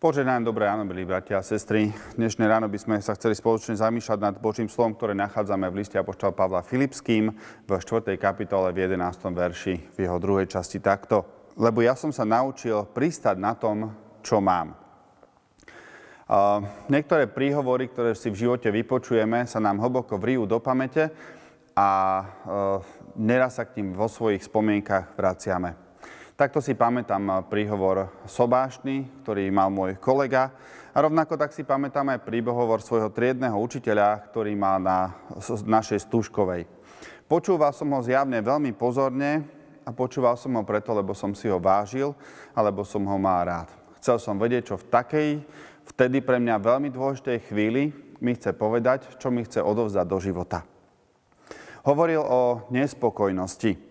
Požehnané dobré ráno, milí bratia a sestry. Dnešné ráno by sme sa chceli spoločne zamýšľať nad Božím slovom, ktoré nachádzame v liste Apoštola Pavla Filipským v 4. kapitole v 11. verši v jeho druhej časti takto. Lebo ja som sa naučil pristať na tom, čo mám. Niektoré príhovory, ktoré si v živote vypočujeme, sa nám hlboko vrijú do pamäte a uh, neraz sa k tým vo svojich spomienkach vraciame. Takto si pamätám príhovor Sobášny, ktorý mal môj kolega. A rovnako tak si pamätám aj príhovor svojho triedneho učiteľa, ktorý mal na našej Stužkovej. Počúval som ho zjavne veľmi pozorne a počúval som ho preto, lebo som si ho vážil, alebo som ho mal rád. Chcel som vedieť, čo v takej, vtedy pre mňa veľmi dôležitej chvíli mi chce povedať, čo mi chce odovzdať do života. Hovoril o nespokojnosti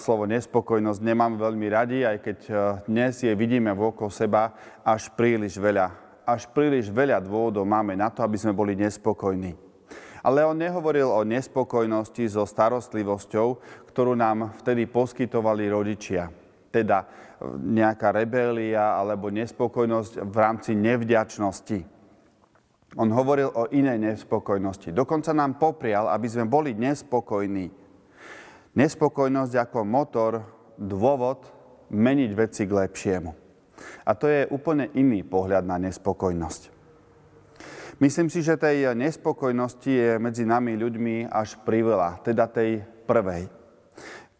slovo nespokojnosť nemám veľmi radi, aj keď e, dnes je vidíme vôkol seba až príliš veľa. Až príliš veľa dôvodov máme na to, aby sme boli nespokojní. Ale on nehovoril o nespokojnosti so starostlivosťou, ktorú nám vtedy poskytovali rodičia. Teda e, nejaká rebélia alebo nespokojnosť v rámci nevďačnosti. On hovoril o inej nespokojnosti. Dokonca nám poprial, aby sme boli nespokojní Nespokojnosť ako motor, dôvod meniť veci k lepšiemu. A to je úplne iný pohľad na nespokojnosť. Myslím si, že tej nespokojnosti je medzi nami ľuďmi až priveľa, teda tej prvej,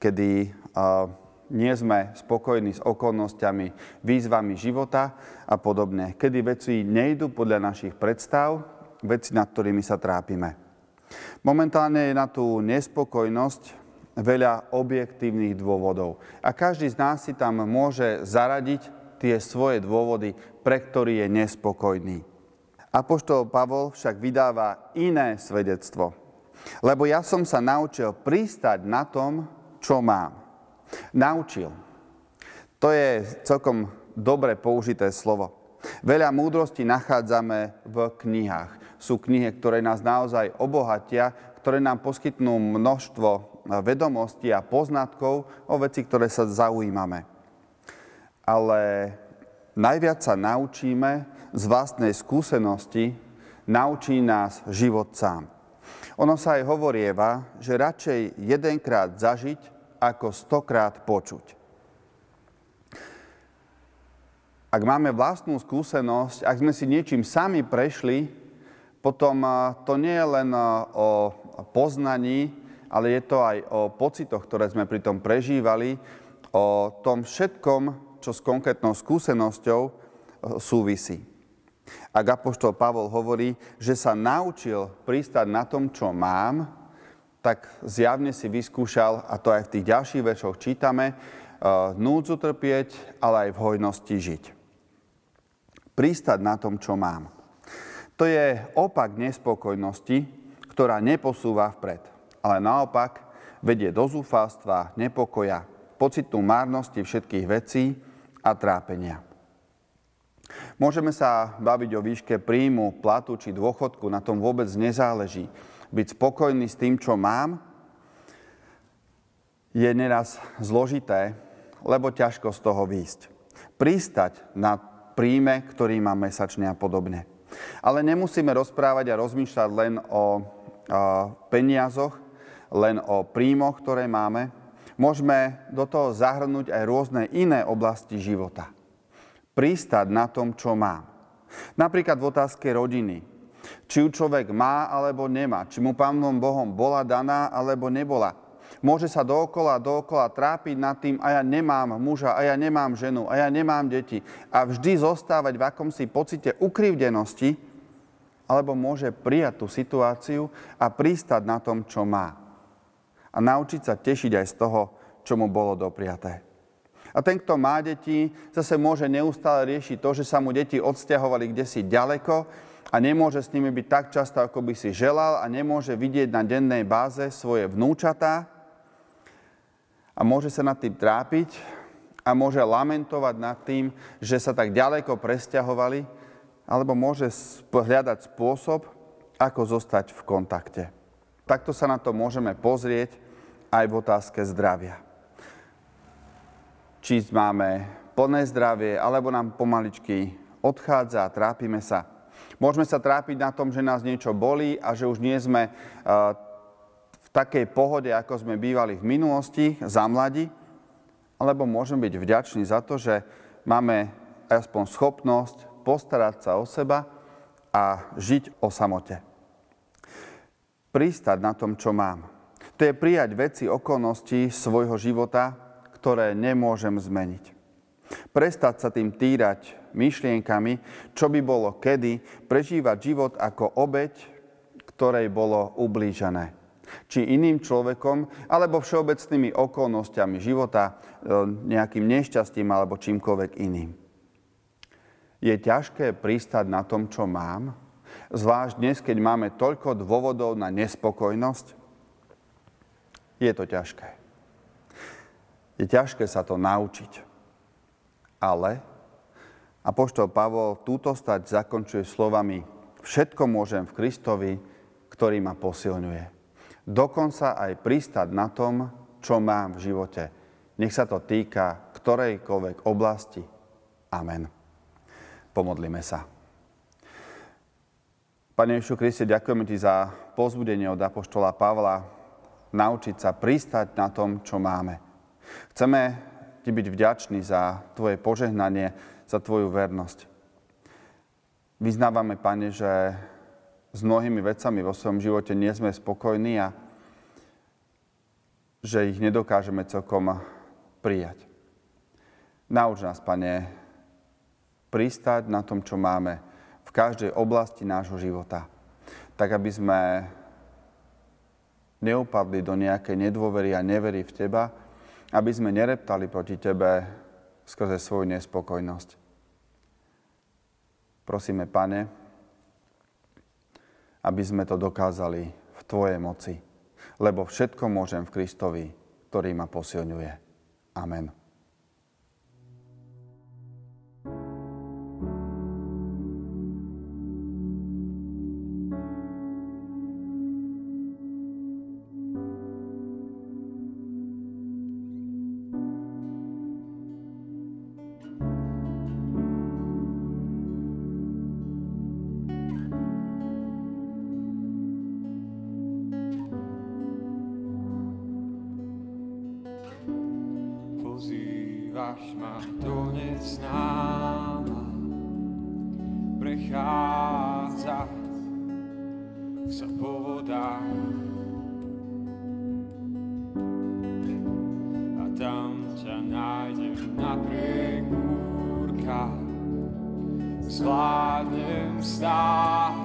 kedy uh, nie sme spokojní s okolnostiami, výzvami života a podobne, kedy veci nejdu podľa našich predstav, veci, nad ktorými sa trápime. Momentálne je na tú nespokojnosť veľa objektívnych dôvodov. A každý z nás si tam môže zaradiť tie svoje dôvody, pre ktorý je nespokojný. Apoštol Pavol však vydáva iné svedectvo. Lebo ja som sa naučil pristať na tom, čo mám. Naučil. To je celkom dobre použité slovo. Veľa múdrosti nachádzame v knihách. Sú knihy, ktoré nás naozaj obohatia, ktoré nám poskytnú množstvo vedomostí a poznatkov o veci, ktoré sa zaujímame. Ale najviac sa naučíme z vlastnej skúsenosti, naučí nás život sám. Ono sa aj hovorieva, že radšej jedenkrát zažiť, ako stokrát počuť. Ak máme vlastnú skúsenosť, ak sme si niečím sami prešli, potom to nie je len o poznaní, ale je to aj o pocitoch, ktoré sme pri tom prežívali, o tom všetkom, čo s konkrétnou skúsenosťou e, súvisí. Ak Apoštol Pavol hovorí, že sa naučil pristať na tom, čo mám, tak zjavne si vyskúšal, a to aj v tých ďalších veršoch čítame, e, núdzu trpieť, ale aj v hojnosti žiť. Pristať na tom, čo mám. To je opak nespokojnosti, ktorá neposúva vpred ale naopak vedie do zúfalstva, nepokoja, pocitu márnosti všetkých vecí a trápenia. Môžeme sa baviť o výške príjmu, platu či dôchodku, na tom vôbec nezáleží. Byť spokojný s tým, čo mám, je neraz zložité, lebo ťažko z toho výjsť. Pristať na príjme, ktorý mám mesačne a podobne. Ale nemusíme rozprávať a rozmýšľať len o, o peniazoch, len o príjmoch, ktoré máme. Môžeme do toho zahrnúť aj rôzne iné oblasti života. Pristať na tom, čo má. Napríklad v otázke rodiny. Či ju človek má alebo nemá. Či mu Pánom Bohom bola daná alebo nebola. Môže sa dookola, dookola trápiť nad tým, a ja nemám muža, a ja nemám ženu, a ja nemám deti. A vždy zostávať v akomsi pocite ukrivdenosti, alebo môže prijať tú situáciu a pristať na tom, čo má a naučiť sa tešiť aj z toho, čo mu bolo dopriaté. A ten, kto má deti, zase môže neustále riešiť to, že sa mu deti odsťahovali kde si ďaleko a nemôže s nimi byť tak často, ako by si želal a nemôže vidieť na dennej báze svoje vnúčatá a môže sa nad tým trápiť a môže lamentovať nad tým, že sa tak ďaleko presťahovali, alebo môže hľadať spôsob, ako zostať v kontakte. Takto sa na to môžeme pozrieť aj v otázke zdravia. Či máme plné zdravie, alebo nám pomaličky odchádza a trápime sa. Môžeme sa trápiť na tom, že nás niečo bolí a že už nie sme v takej pohode, ako sme bývali v minulosti, za mladí, alebo môžeme byť vďační za to, že máme aspoň schopnosť postarať sa o seba a žiť o samote. Pristať na tom, čo mám. To je prijať veci, okolnosti svojho života, ktoré nemôžem zmeniť. Prestať sa tým týrať myšlienkami, čo by bolo kedy, prežívať život ako obeď, ktorej bolo ublížené. Či iným človekom, alebo všeobecnými okolnostiami života, e, nejakým nešťastím alebo čímkoľvek iným. Je ťažké pristať na tom, čo mám, zvlášť dnes, keď máme toľko dôvodov na nespokojnosť. Je to ťažké. Je ťažké sa to naučiť. Ale Apoštol Pavol túto stať zakončuje slovami Všetko môžem v Kristovi, ktorý ma posilňuje. Dokonca aj pristať na tom, čo mám v živote. Nech sa to týka ktorejkoľvek oblasti. Amen. Pomodlíme sa. Pane Ježišu Kriste, ďakujeme Ti za pozbudenie od Apoštola Pavla naučiť sa pristať na tom, čo máme. Chceme Ti byť vďačný za Tvoje požehnanie, za Tvoju vernosť. Vyznávame, Pane, že s mnohými vecami vo svojom živote nie sme spokojní a že ich nedokážeme celkom prijať. Nauč nás, Pane, pristať na tom, čo máme v každej oblasti nášho života. Tak, aby sme neupadli do nejakej nedôvery a nevery v Teba, aby sme nereptali proti Tebe skrze svoju nespokojnosť. Prosíme, Pane, aby sme to dokázali v Tvojej moci, lebo všetko môžem v Kristovi, ktorý ma posilňuje. Amen. Prechádza sa po vodách a tam ťa nájdem napriek búrkach zvládnem stáť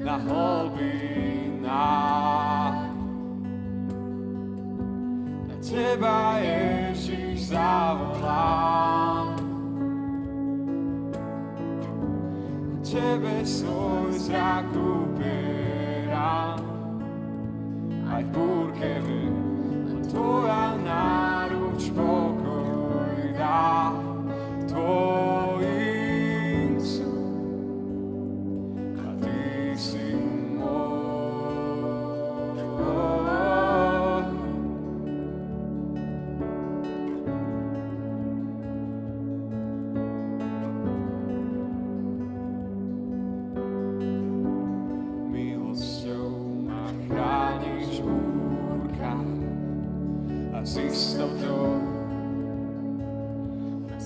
na hlbinách na teba je zavolám. Tebe svoj zrak upieram, aj v búrke len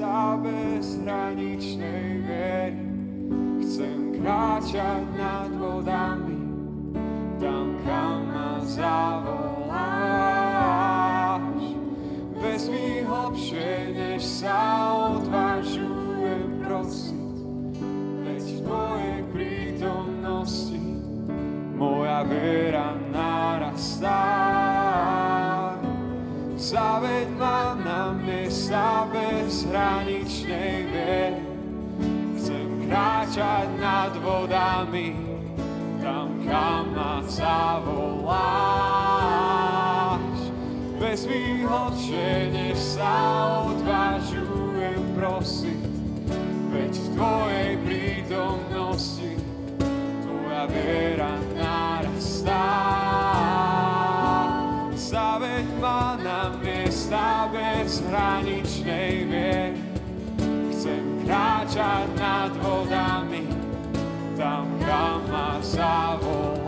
sa bez hraničnej viery. Chcem kráčať nad vodami, tam kam ma zavoláš. Vezmi hlbšie, než sa odvážujem prosiť, veď v Tvojej prítomnosti moja viera narastá. Zaveď ma miesta bez hraničnej viery, chcem kráčať nad vodami, tam kam ma zavoláš. Hlbšie, než sa odvážujem prosiť, veď v Tvojej prítomnosti Tvoja viera miesta bez hraničnej viery, chcem kráčať nad vodami, tam, kam ma zavoláš.